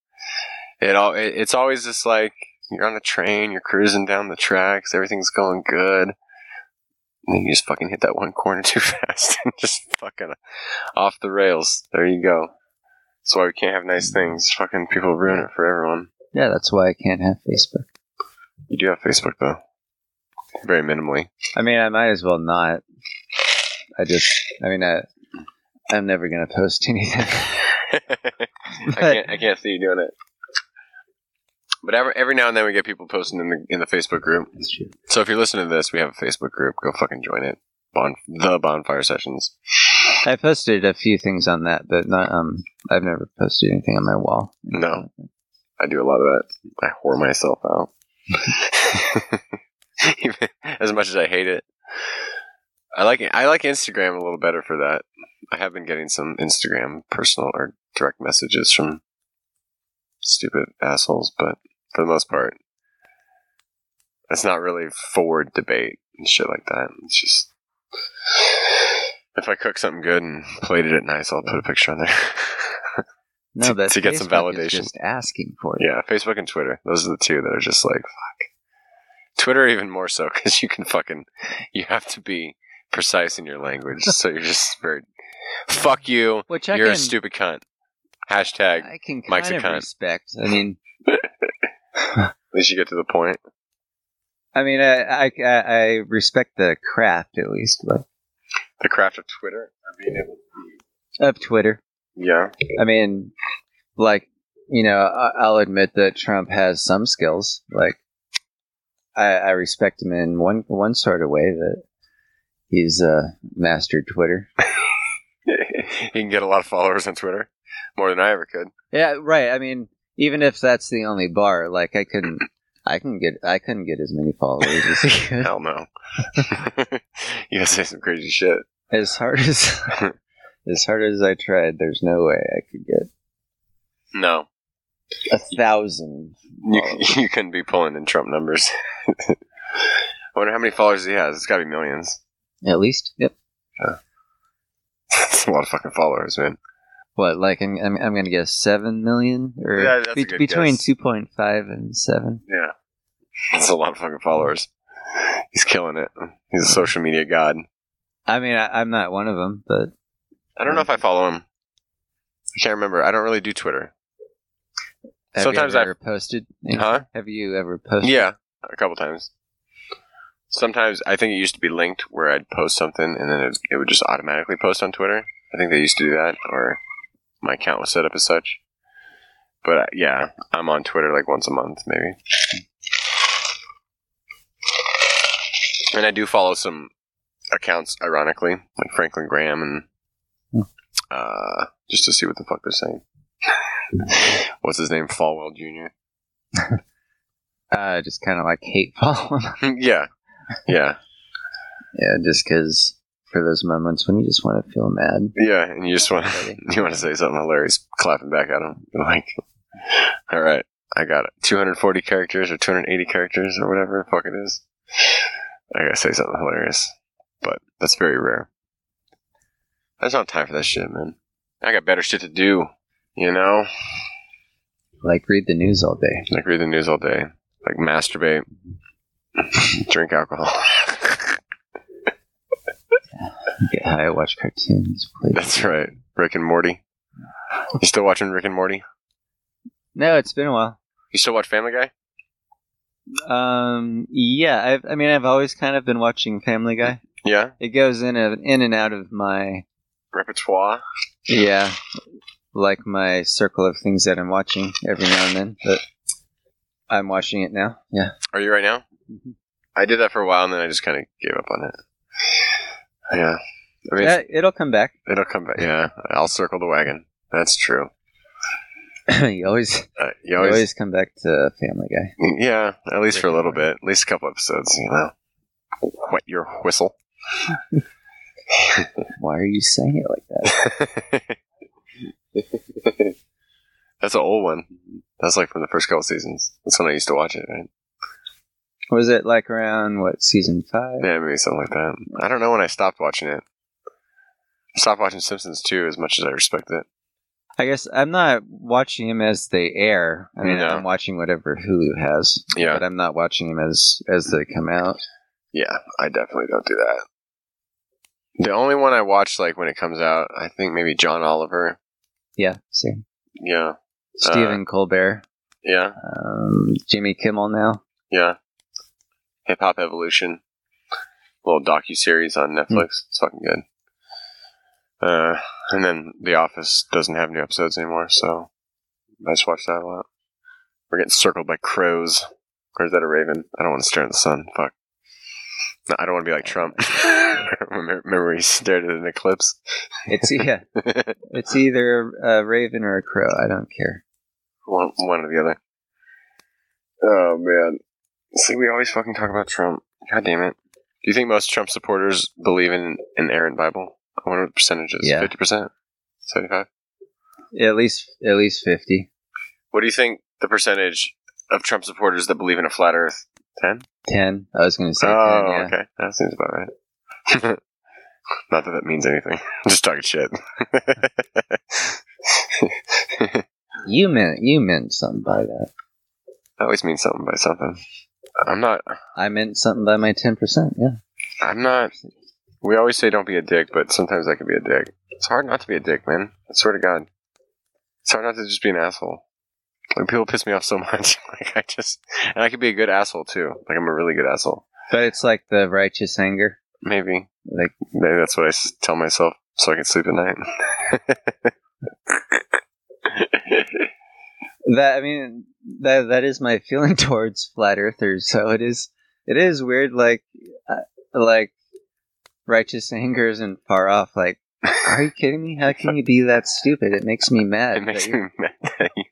[SPEAKER 1] It all, it, it's always just like you're on a train, you're cruising down the tracks, everything's going good. And then you just fucking hit that one corner too fast and just fucking off the rails. There you go. That's why we can't have nice things. Fucking people ruin it for everyone.
[SPEAKER 2] Yeah, that's why I can't have Facebook.
[SPEAKER 1] You do have Facebook though. Very minimally.
[SPEAKER 2] I mean, I might as well not. I just, I mean, I, I'm never gonna post anything.
[SPEAKER 1] I can't I can't see you doing it. But every every now and then we get people posting in the in the Facebook group.
[SPEAKER 2] That's true.
[SPEAKER 1] So if you're listening to this, we have a Facebook group. Go fucking join it. Bon the bonfire sessions.
[SPEAKER 2] I posted a few things on that, but not. Um, I've never posted anything on my wall.
[SPEAKER 1] No. I do a lot of that. I whore myself out. As much as I hate it. I like I like Instagram a little better for that. I have been getting some Instagram personal or direct messages from stupid assholes, but for the most part, it's not really forward debate and shit like that. It's just if I cook something good and plated it nice, I'll put a picture on there.
[SPEAKER 2] No,
[SPEAKER 1] To-
[SPEAKER 2] but
[SPEAKER 1] to get some
[SPEAKER 2] Facebook
[SPEAKER 1] validation.
[SPEAKER 2] just asking for it.
[SPEAKER 1] Yeah, Facebook and Twitter. Those are the two that are just like fuck. Twitter even more so because you can fucking you have to be precise in your language, so you're just very fuck you.
[SPEAKER 2] Which I
[SPEAKER 1] You're
[SPEAKER 2] can,
[SPEAKER 1] a stupid cunt. Hashtag.
[SPEAKER 2] I can kind
[SPEAKER 1] Mike's a
[SPEAKER 2] of
[SPEAKER 1] cunt.
[SPEAKER 2] respect. I mean,
[SPEAKER 1] At least you get to the point.
[SPEAKER 2] I mean, I, I, I I respect the craft at least, like
[SPEAKER 1] The craft of Twitter or being able to.
[SPEAKER 2] of Twitter.
[SPEAKER 1] Yeah.
[SPEAKER 2] I mean, like you know, I'll admit that Trump has some skills. Like, I, I respect him in one one sort of way that he's uh, mastered Twitter.
[SPEAKER 1] he can get a lot of followers on Twitter, more than I ever could.
[SPEAKER 2] Yeah, right. I mean, even if that's the only bar, like I couldn't, I can get, I couldn't get as many followers as he could.
[SPEAKER 1] Hell no. you gotta say some crazy shit.
[SPEAKER 2] As hard as, as hard as I tried, there's no way I could get
[SPEAKER 1] No,
[SPEAKER 2] a thousand.
[SPEAKER 1] you, you couldn't be pulling in Trump numbers. I wonder how many followers he has. It's gotta be millions.
[SPEAKER 2] At least, yep. Yeah.
[SPEAKER 1] That's a lot of fucking followers, man.
[SPEAKER 2] What, like I'm, I'm, I'm gonna guess seven million, or
[SPEAKER 1] Yeah, that's a
[SPEAKER 2] be- between two point five and seven.
[SPEAKER 1] Yeah. That's a lot of fucking followers. He's killing it. He's a social media god.
[SPEAKER 2] I mean, I, I'm not one of them, but
[SPEAKER 1] I don't know if I follow him. I can't remember. I don't really do Twitter.
[SPEAKER 2] have
[SPEAKER 1] Sometimes
[SPEAKER 2] you
[SPEAKER 1] I-
[SPEAKER 2] ever posted? anything?
[SPEAKER 1] Huh?
[SPEAKER 2] Have you ever posted?
[SPEAKER 1] Yeah, a couple times. Sometimes I think it used to be linked where I'd post something and then it, it would just automatically post on Twitter. I think they used to do that, or my account was set up as such. But uh, yeah, I'm on Twitter like once a month, maybe. And I do follow some accounts, ironically, like Franklin Graham and. Uh, just to see what the fuck they're saying. What's his name? Falwell Jr.
[SPEAKER 2] Uh, just kind of like hate following.
[SPEAKER 1] yeah, yeah.
[SPEAKER 2] yeah, just because for those moments when you just want to feel mad.
[SPEAKER 1] Yeah, and you just want you want to say something hilarious, clapping back at him. You're like, all right, I got it. 240 characters or 280 characters or whatever the fuck it is. I gotta say something hilarious, but that's very rare. I don't have time for that shit, man. I got better shit to do, you know?
[SPEAKER 2] Like read the news all day.
[SPEAKER 1] Like read the news all day, like masturbate, drink alcohol.
[SPEAKER 2] Get high, watch cartoons.
[SPEAKER 1] That's right. Rick and Morty. You still watching Rick and Morty?
[SPEAKER 2] No, it's been a while.
[SPEAKER 1] You still watch Family Guy?
[SPEAKER 2] Um, yeah, I've, I mean, I've always kind of been watching Family Guy.
[SPEAKER 1] Yeah.
[SPEAKER 2] It goes in a, in and out of my
[SPEAKER 1] Repertoire.
[SPEAKER 2] yeah, like my circle of things that I'm watching every now and then. But I'm watching it now. Yeah.
[SPEAKER 1] Are you right now?
[SPEAKER 2] Mhm.
[SPEAKER 1] I did that for a while and then I just kind of gave up on it. Yeah. I mean,
[SPEAKER 2] Yeah, it'll come back.
[SPEAKER 1] it'll come back. Yeah. I'll circle the wagon. That's true.
[SPEAKER 2] you always,
[SPEAKER 1] Uh, you
[SPEAKER 2] you
[SPEAKER 1] always,
[SPEAKER 2] always come back to Family Guy.
[SPEAKER 1] yeah, at least for a little bit. At least a couple episodes, you know. Wet your whistle.
[SPEAKER 2] Why are you saying it like that?
[SPEAKER 1] That's an old one. That's like from the first couple seasons. That's when I used to watch it, right?
[SPEAKER 2] Was it like around what season five?
[SPEAKER 1] Yeah, maybe something like that. I don't know when I stopped watching it. I stopped watching Simpsons too, as much as I respect it.
[SPEAKER 2] I guess I'm not watching them as they air. I mean,
[SPEAKER 1] No.
[SPEAKER 2] I'm watching whatever Hulu has,
[SPEAKER 1] Yeah.
[SPEAKER 2] but I'm not watching them as as they come out.
[SPEAKER 1] Yeah, I definitely don't do that. The only one I watch like when it comes out, I think maybe John Oliver.
[SPEAKER 2] Yeah, same.
[SPEAKER 1] Yeah,
[SPEAKER 2] Stephen Colbert,
[SPEAKER 1] yeah,
[SPEAKER 2] um, Jimmy Kimmel now.
[SPEAKER 1] yeah. Hip Hop Evolution, little docu series on Netflix. It's fucking good. Uh, and then The Office doesn't have new episodes anymore, so I just watch that a lot. We're getting circled by crows. Or is that a raven? I don't want to stare at the sun. Fuck. No, I don't want to be like Trump. remember, he stared at an eclipse?
[SPEAKER 2] It's yeah, it's either a raven or a crow. I don't care.
[SPEAKER 1] one, one or the other. Oh man! See, we always fucking talk about Trump. God damn it! Do you think most Trump supporters believe in an inerrant Bible? I wonder what the percentage is.
[SPEAKER 2] Yeah.
[SPEAKER 1] Fifty percent, seventy-five.
[SPEAKER 2] At least at least fifty.
[SPEAKER 1] What do you think the percentage of Trump supporters that believe in a flat Earth? Ten.
[SPEAKER 2] Ten. I was going to say
[SPEAKER 1] Oh,
[SPEAKER 2] ten. Yeah.
[SPEAKER 1] okay. That seems about right. Not that that means anything. I'm just talking shit.
[SPEAKER 2] You meant you meant something by that.
[SPEAKER 1] I always mean something by something. I'm not.
[SPEAKER 2] I meant something by my ten percent. Yeah.
[SPEAKER 1] I'm not. We always say don't be a dick, but sometimes I can be a dick. It's hard not to be a dick, man. I swear to God. It's hard not to just be an asshole. Like people piss me off so much. Like I just, and I could be a good asshole too. Like I'm a really good asshole.
[SPEAKER 2] But it's like the righteous anger.
[SPEAKER 1] Maybe,
[SPEAKER 2] Like
[SPEAKER 1] maybe that's what I s- tell myself so I can sleep at night.
[SPEAKER 2] that I mean that that is my feeling towards flat earthers. So it is it is weird. Like uh, like righteous anger isn't far off. Like, are you kidding me? How can you be that stupid? It makes me mad.
[SPEAKER 1] It makes
[SPEAKER 2] that
[SPEAKER 1] me mad that you-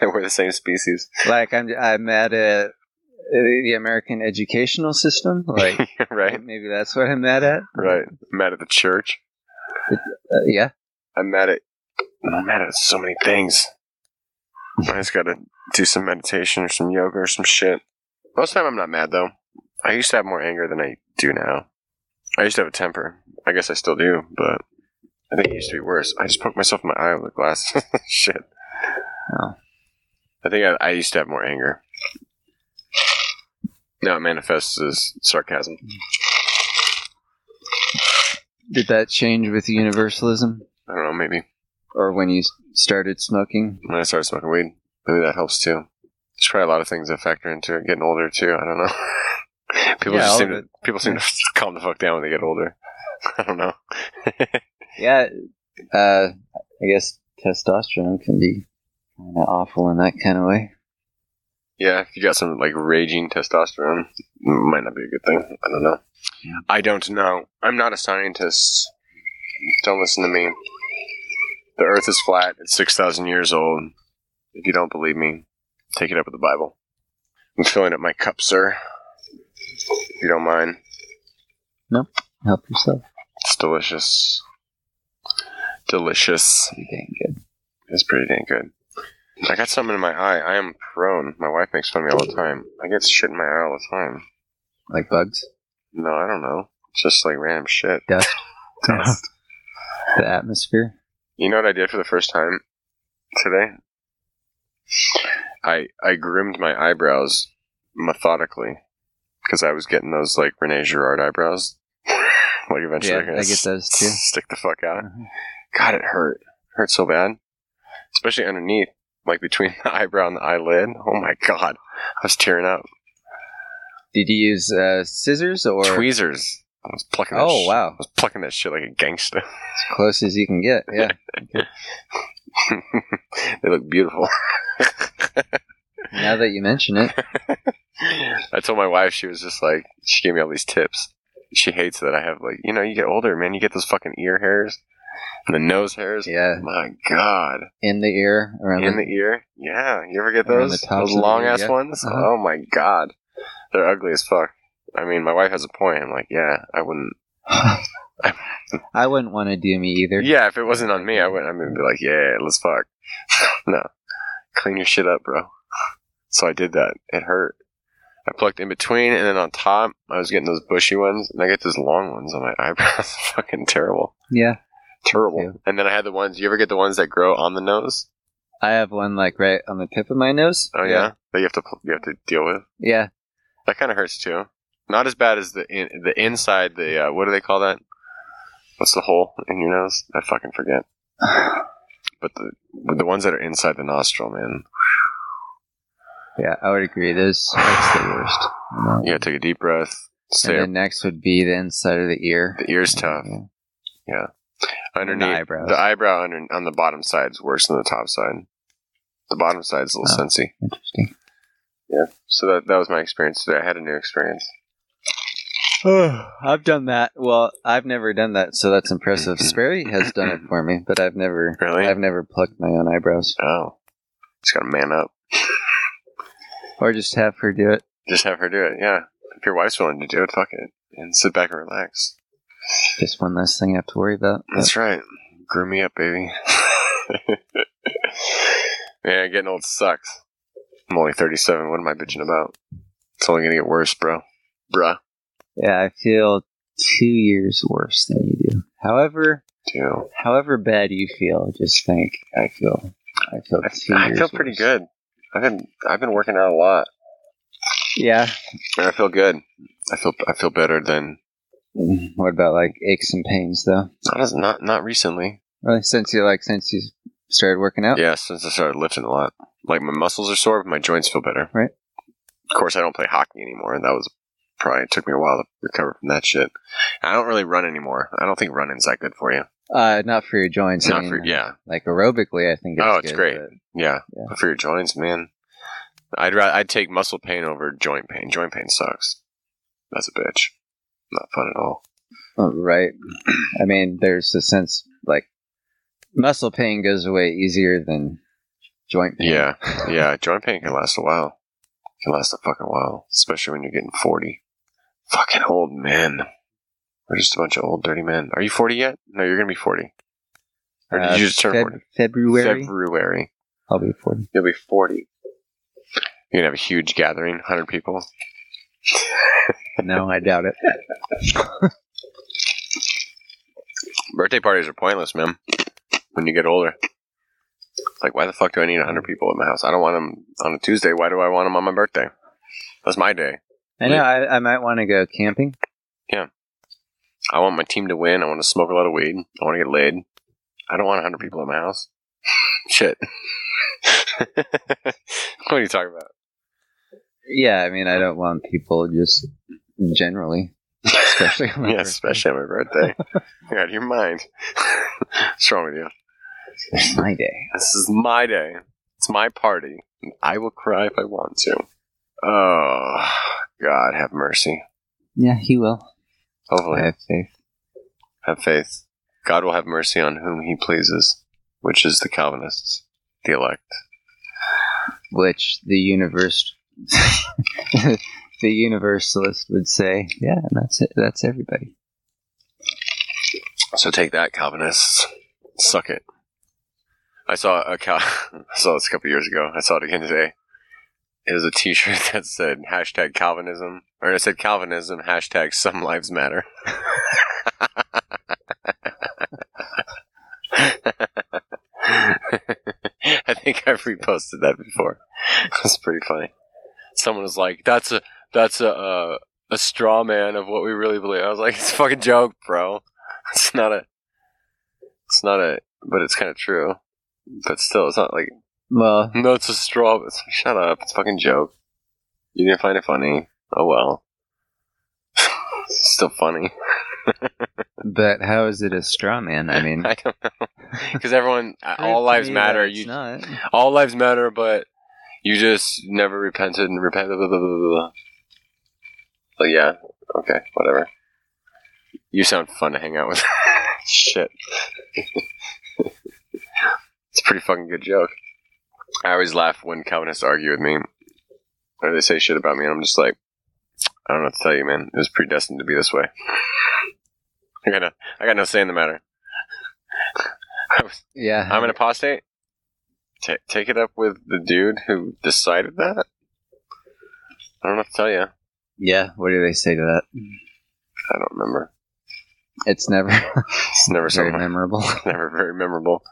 [SPEAKER 1] that we're the same species.
[SPEAKER 2] like I'm I'm mad at the American educational system. Like
[SPEAKER 1] right?
[SPEAKER 2] maybe that's what I'm mad at.
[SPEAKER 1] Right. I'm mad at the church.
[SPEAKER 2] Uh, yeah.
[SPEAKER 1] I'm mad at I'm mad at so many things. I just gotta do some meditation or some yoga or some shit. Most of the time I'm not mad though. I used to have more anger than I do now. I used to have a temper. I guess I still do, but I think it used to be worse. I just poked myself in my eye with a glass. shit.
[SPEAKER 2] Oh.
[SPEAKER 1] I think I, I used to have more anger. Now it manifests as sarcasm.
[SPEAKER 2] Did that change with universalism,
[SPEAKER 1] I don't know, maybe.
[SPEAKER 2] or when you started smoking?
[SPEAKER 1] when I started smoking weed. Maybe that helps too. There's probably a lot of things that factor into it. Getting older too. I don't know. people
[SPEAKER 2] Yeah,
[SPEAKER 1] just seem to people seem to calm the fuck down when they get older. I don't know.
[SPEAKER 2] Yeah. Uh, I guess testosterone can be kind of awful in that kind of way.
[SPEAKER 1] Yeah, if you got some like raging testosterone, it might not be a good thing. I don't know. I don't know. I'm not a scientist. Don't listen to me. The Earth is flat. It's six thousand years old. If you don't believe me, take it up with the Bible. I'm filling up my cup, sir. If you don't mind. Nope.
[SPEAKER 2] Help yourself.
[SPEAKER 1] It's delicious. Delicious.
[SPEAKER 2] Pretty dang good.
[SPEAKER 1] It's pretty dang good. I got something in my eye. I am prone. My wife makes fun of me all the time. I get shit in my eye all the time.
[SPEAKER 2] Like bugs,
[SPEAKER 1] No, I don't know. It's just like random shit.
[SPEAKER 2] dust, Dust. the atmosphere.
[SPEAKER 1] You know what I did for the first time today? I I groomed my eyebrows methodically because I was getting those like Rene Girard eyebrows. like eventually,
[SPEAKER 2] Yeah,
[SPEAKER 1] they're
[SPEAKER 2] I get those, too.
[SPEAKER 1] Stick the fuck out.
[SPEAKER 2] Mhm.
[SPEAKER 1] God, it hurt. It hurt so bad, especially underneath, like between the eyebrow and the eyelid. Oh my god, I was tearing up.
[SPEAKER 2] Did you use uh, scissors or
[SPEAKER 1] Tweezers. I was plucking. That
[SPEAKER 2] Oh,
[SPEAKER 1] sh-
[SPEAKER 2] wow.
[SPEAKER 1] I was plucking that shit like a gangster.
[SPEAKER 2] as close as you can get? Yeah.
[SPEAKER 1] they look beautiful.
[SPEAKER 2] now that you mention it,
[SPEAKER 1] I told my wife she was just like she gave me all these tips. She hates that I have like you know you get older man you get those fucking ear hairs the nose hairs.
[SPEAKER 2] yeah,
[SPEAKER 1] My God,
[SPEAKER 2] in the ear, around
[SPEAKER 1] in
[SPEAKER 2] the,
[SPEAKER 1] the ear. Yeah, you ever get those those long ass ones?
[SPEAKER 2] Uh-huh.
[SPEAKER 1] Oh my God, they're ugly as fuck. I mean, my wife has a point. I'm like, yeah, I wouldn't.
[SPEAKER 2] I wouldn't want to do me either.
[SPEAKER 1] Yeah, if it wasn't on me, I wouldn't. I'm gonna be like, yeah, let's fuck. no, clean your shit up, bro. So I did that. It hurt. I plucked in between, and then on top, I was getting those bushy ones, and I get those long ones on my eyebrows. Fucking terrible,
[SPEAKER 2] Yeah.
[SPEAKER 1] Terrible.
[SPEAKER 2] too.
[SPEAKER 1] And then I had the ones. You ever get the ones that grow on the nose?
[SPEAKER 2] I have one like right on the tip of my nose.
[SPEAKER 1] Oh yeah, that you have to you have to deal with.
[SPEAKER 2] Yeah.
[SPEAKER 1] That kind of hurts too. Not as bad as the in, the inside. The uh, what do they call that? What's the hole in your nose? I fucking forget. But the the ones that are inside the nostril, man,
[SPEAKER 2] Yeah, I would agree. Those that's the worst. Then-
[SPEAKER 1] take a deep breath. Stay
[SPEAKER 2] And
[SPEAKER 1] up.
[SPEAKER 2] then next would be the inside of the ear.
[SPEAKER 1] The ear's tough.
[SPEAKER 2] Yeah.
[SPEAKER 1] Underneath
[SPEAKER 2] the eyebrows.
[SPEAKER 1] the eyebrow under, on the bottom side is worse than the top side. The bottom side's a little
[SPEAKER 2] Oh.
[SPEAKER 1] sensy.
[SPEAKER 2] Interesting. Yeah.
[SPEAKER 1] So that that was my experience today. I had a new experience.
[SPEAKER 2] I've done that. Well, I've never done that, so that's impressive. Mm-hmm. Sperry has done it for me, but I've never,
[SPEAKER 1] Really?
[SPEAKER 2] I've never plucked my own eyebrows,
[SPEAKER 1] Oh, just gotta man up.
[SPEAKER 2] or just have her do it.
[SPEAKER 1] Just have her do it. Yeah, if your wife's willing to do it, fuck it, and sit back and relax.
[SPEAKER 2] Just one less thing I have to worry about.
[SPEAKER 1] That's right. Groom me up, baby. Man, getting old sucks. I'm only 37. What am I bitching about? It's only gonna get worse, bro. Bruh.
[SPEAKER 2] Yeah, I feel two years worse than you do. However,
[SPEAKER 1] Dude.
[SPEAKER 2] however bad you feel, just think I feel. I feel.
[SPEAKER 1] I,
[SPEAKER 2] two
[SPEAKER 1] I feel pretty
[SPEAKER 2] worse.
[SPEAKER 1] good. I've been I've been working out a lot,
[SPEAKER 2] Yeah.
[SPEAKER 1] and I feel good. I feel I feel better than
[SPEAKER 2] What about like aches and pains though?
[SPEAKER 1] not as not not recently.
[SPEAKER 2] Really, since you like since you started working out.
[SPEAKER 1] Yeah, since I started lifting a lot, like my muscles are sore, but my joints feel better.
[SPEAKER 2] Right.
[SPEAKER 1] Of course, I don't play hockey anymore, and that was probably it took me a while to recover from that shit. I don't really run anymore. I don't think running's that good for you.
[SPEAKER 2] Uh, not for your joints. I
[SPEAKER 1] Not
[SPEAKER 2] mean,
[SPEAKER 1] for yeah,
[SPEAKER 2] Like aerobically, I think. It's
[SPEAKER 1] Oh, it's
[SPEAKER 2] good,
[SPEAKER 1] great.
[SPEAKER 2] but-
[SPEAKER 1] yeah,
[SPEAKER 2] Yeah.
[SPEAKER 1] But for your joints, man. I'd I'd take muscle pain over joint pain. Joint pain sucks. That's a bitch. Not fun at all.
[SPEAKER 2] Oh, right. I mean, there's a sense like muscle pain goes away easier than joint pain.
[SPEAKER 1] Yeah, yeah. Joint pain can last a while. Can last a fucking while, especially when you're getting forty. Fucking old men. We're just a bunch of old dirty men. Are you forty yet? No, you're gonna be forty. Or did
[SPEAKER 2] Uh,
[SPEAKER 1] you just turn
[SPEAKER 2] Feb-
[SPEAKER 1] forty?
[SPEAKER 2] February.
[SPEAKER 1] February.
[SPEAKER 2] I'll be forty.
[SPEAKER 1] You'll be forty. You're gonna have a huge gathering, hundred people.
[SPEAKER 2] No, I doubt it.
[SPEAKER 1] Birthday parties are pointless, man. When you get older, it's like, why the fuck do I need a hundred people at my house? I don't want them on a Tuesday. Why do I want them on my birthday? That's my day.
[SPEAKER 2] I know. I, I might want to go camping. Yeah.
[SPEAKER 1] I want my team to win. I want to smoke a lot of weed. I want to get laid. I don't want a hundred people at my house. Shit. what are you talking about?
[SPEAKER 2] Yeah, I mean, I don't want people just generally, especially. on my
[SPEAKER 1] yeah,
[SPEAKER 2] birthday.
[SPEAKER 1] especially on my birthday. You're out of your mind. What's wrong with you?
[SPEAKER 2] It's my day.
[SPEAKER 1] This is my day. It's my party. and I will cry if I want to. Oh, God, have mercy.
[SPEAKER 2] Yeah, he will.
[SPEAKER 1] Hopefully,
[SPEAKER 2] I have faith.
[SPEAKER 1] have faith. God will have mercy on whom he pleases, which is the Calvinists, the elect.
[SPEAKER 2] Which the universe, the universalist would say, yeah, and that's it. That's everybody.
[SPEAKER 1] So take that, Calvinists. Suck it. I saw a Cal- I saw this a couple years ago. I saw it again today. It was a T-shirt that said hashtag Calvinism, or it said Calvinism hashtag Some Lives Matter. I think I've reposted that before. It's pretty funny. Someone was like, "That's a that's a uh, a straw man of what we really believe." I was like, "It's a fucking joke, bro. It's not a. It's not a. But it's kind of true. But still, it's not like
[SPEAKER 2] Well,
[SPEAKER 1] no, it's a straw. But shut up. It's a fucking joke. You didn't find it funny. Oh well. It's still funny.
[SPEAKER 2] but how is it a straw man? I mean,
[SPEAKER 1] I don't know because everyone, all lives matter. You
[SPEAKER 2] not.
[SPEAKER 1] all lives matter, but you just never repented and repented. Blah, blah, blah, blah, blah. But yeah, okay, whatever. You sound fun to hang out with. Shit. it's a pretty fucking good joke. I always laugh when Calvinists argue with me, or they say shit about me, and I'm just like, I don't know what to tell you, man. It was predestined to be this way. I got no, I got no say in the matter.
[SPEAKER 2] Yeah,
[SPEAKER 1] I'm an apostate. Ta take it up with the dude who decided that. I don't know to tell you.
[SPEAKER 2] Yeah, what do they say to that?
[SPEAKER 1] I don't remember.
[SPEAKER 2] It's never
[SPEAKER 1] It's never
[SPEAKER 2] very memorable.
[SPEAKER 1] never very memorable.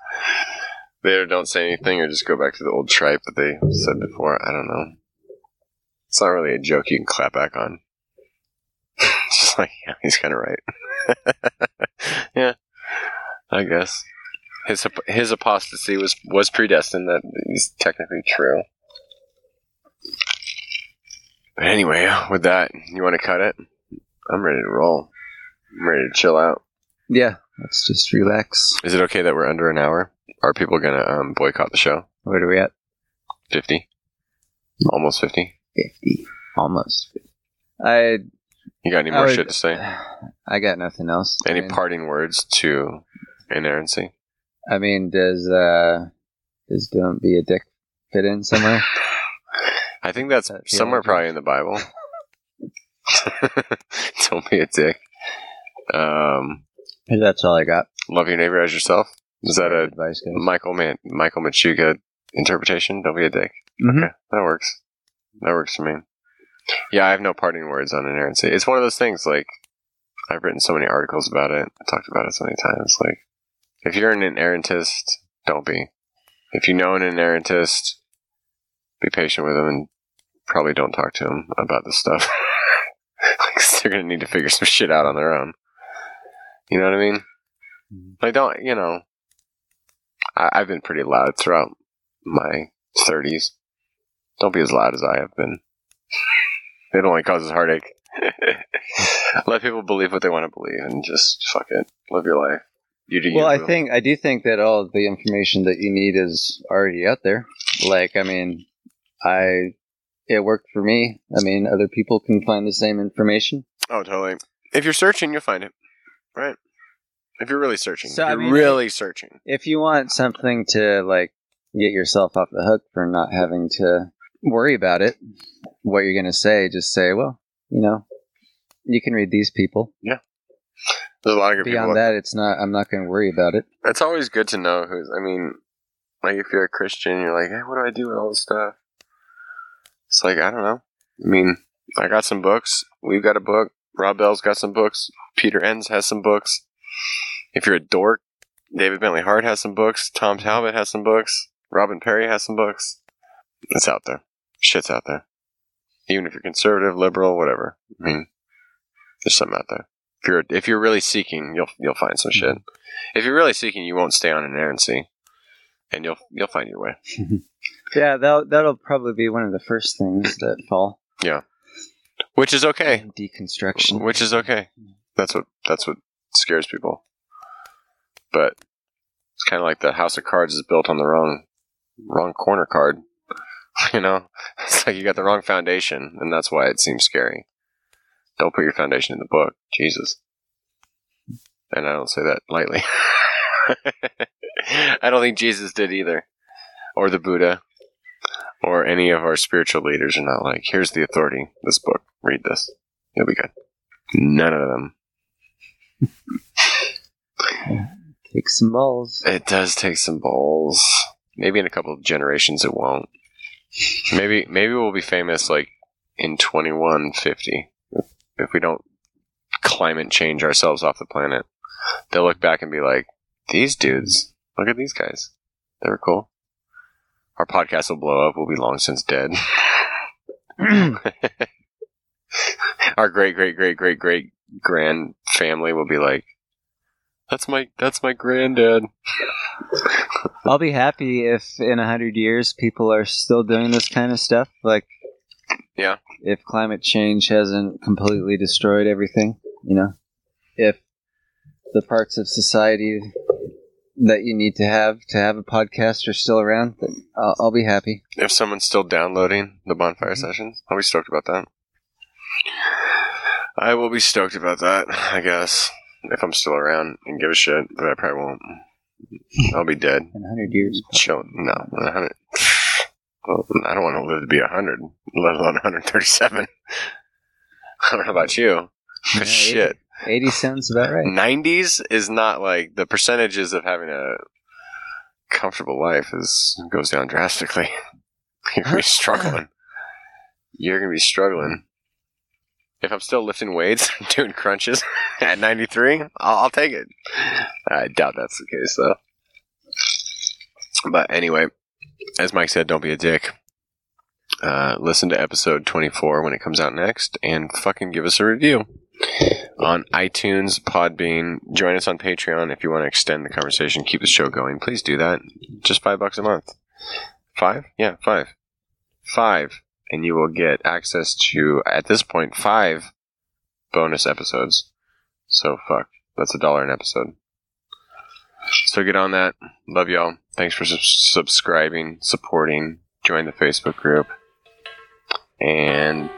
[SPEAKER 1] They either don't say anything or just go back to the old tripe that they said before. I don't know. It's not really a joke you can clap back on. it's just like, yeah, he's kind of right. yeah, I guess his his apostasy was was predestined. That is technically true. But anyway, with that, you want to cut it? I'm ready to roll. I'm ready to chill out.
[SPEAKER 2] Yeah, let's just relax.
[SPEAKER 1] Is it okay that we're under an hour? Are people gonna um, boycott the show?
[SPEAKER 2] Where are we at?
[SPEAKER 1] Fifty, almost fifty.
[SPEAKER 2] Fifty, almost. I
[SPEAKER 1] You got any more
[SPEAKER 2] would-
[SPEAKER 1] shit to say?
[SPEAKER 2] I got nothing else. I
[SPEAKER 1] Any
[SPEAKER 2] mean,
[SPEAKER 1] parting words to inerrancy?
[SPEAKER 2] I mean, does uh, does don't be a dick fit in somewhere?
[SPEAKER 1] I think that's
[SPEAKER 2] That
[SPEAKER 1] somewhere probably in the Bible. Don't be a dick. Um,
[SPEAKER 2] That's all I got.
[SPEAKER 1] love your neighbor as yourself. Is that a
[SPEAKER 2] advice, guys?
[SPEAKER 1] Michael Man- Michael Machuga interpretation? Don't be a dick.
[SPEAKER 2] Mhm.
[SPEAKER 1] Okay, that works. That works for me. Yeah, I have no parting words on inerrancy. It's one of those things like I've written so many articles about it. I talked about it so many times. Like, if you're an inerrantist, don't be. If you know an inerrantist, be patient with them and probably don't talk to them about this stuff. 'Cause they're gonna need to figure some shit out on their own. You know what I mean? Mm-hmm. Like, don't you know? I, I've been pretty loud throughout my 30s. Don't be as loud as I have been. It only causes heartache. Let people believe what they want to believe and just fuck it. Live your life.
[SPEAKER 2] Well, I
[SPEAKER 1] will.
[SPEAKER 2] think I do think that all of the information that you need is already out there. Like, I mean, I it worked for me. I mean, other people can find the same information.
[SPEAKER 1] Oh, totally. If you're searching, you'll find it. Right. If you're really searching,
[SPEAKER 2] So,
[SPEAKER 1] if you're
[SPEAKER 2] mean,
[SPEAKER 1] really searching.
[SPEAKER 2] If you want something to like get yourself off the hook for not having to worry about it, what you're going to say, just say, well, you know, you can read these people.
[SPEAKER 1] There's a lot of good
[SPEAKER 2] Beyond that, it's not. I'm not going to worry about it.
[SPEAKER 1] It's always good to know who's. I mean, like if you're a Christian, you're like, hey, what do I do with all this stuff? It's like I don't know. I mean, I got some books. We've got a book. Rob Bell's got some books. Peter Enns has some books. If you're a dork, David Bentley Hart has some books. Tom Talbott has some books. Robin Parry has some books. It's out there. Shit's out there. Even if you're conservative, liberal, whatever. I mean, there's something out there. If you're if you're really seeking, you'll you'll find some shit. Mm-hmm. If you're really seeking, you won't stay on inerrancy, and you'll you'll find your way.
[SPEAKER 2] Yeah, that that'll probably be one of the first things that fall.
[SPEAKER 1] Yeah, which is okay.
[SPEAKER 2] Deconstruction.
[SPEAKER 1] Which is okay. That's what that's what scares people. But it's kind of like the house of cards is built on the wrong wrong corner card. You know, it's like you got the wrong foundation, and that's why it seems scary. Don't put your foundation in the book, Jesus. And I don't say that lightly. I don't think Jesus did either, or the Buddha, or any of our spiritual leaders are not like, here's the authority, this book, read this, you'll be good. None of them.
[SPEAKER 2] Take some balls.
[SPEAKER 1] It does take some balls. Maybe in a couple of generations it won't. Maybe maybe we'll be famous like in twenty one fifty if, we don't climate change ourselves off the planet. They'll look back and be like, "These dudes, look at these guys. They were cool." Our podcast will blow up. We'll be long since dead. Our great great great great great grand family will be like, "That's my that's my granddad."
[SPEAKER 2] I'll be happy if in a hundred years people are still doing this kind of stuff. Like,
[SPEAKER 1] Yeah.
[SPEAKER 2] If climate change hasn't completely destroyed everything, you know, if the parts of society that you need to have to have a podcast are still around, then I'll, I'll be happy.
[SPEAKER 1] if someone's still downloading the bonfire sessions, I'll be stoked about that. I will be stoked about that, I guess, if I'm still around and give a shit, but I probably won't. I'll be dead.
[SPEAKER 2] In a hundred years,
[SPEAKER 1] Chill. No, 100. Well, I don't want to live to be 100, let alone 137. I don't know about you.
[SPEAKER 2] Yeah,
[SPEAKER 1] shit.
[SPEAKER 2] eighty sounds about right.
[SPEAKER 1] 90s is not like the percentages of having a comfortable life is goes down drastically. You're gonna be struggling. You're gonna be struggling. If I'm still lifting weights, doing crunches at 93, I'll, I'll take it. I doubt that's the case though. But anyway, as Mike said, don't be a dick. Uh, listen to episode 24 when it comes out next and fucking give us a review on iTunes, Podbean. Join us on Patreon if you want to extend the conversation, keep the show going. Please do that. Just five bucks a month. Five? Yeah, five. Five. And you will get access to, at this point, five bonus episodes. So fuck. That's a dollar an episode. So get on that. Love y'all. Thanks for su- subscribing, supporting, join the Facebook group, and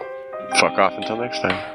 [SPEAKER 1] fuck off until next time.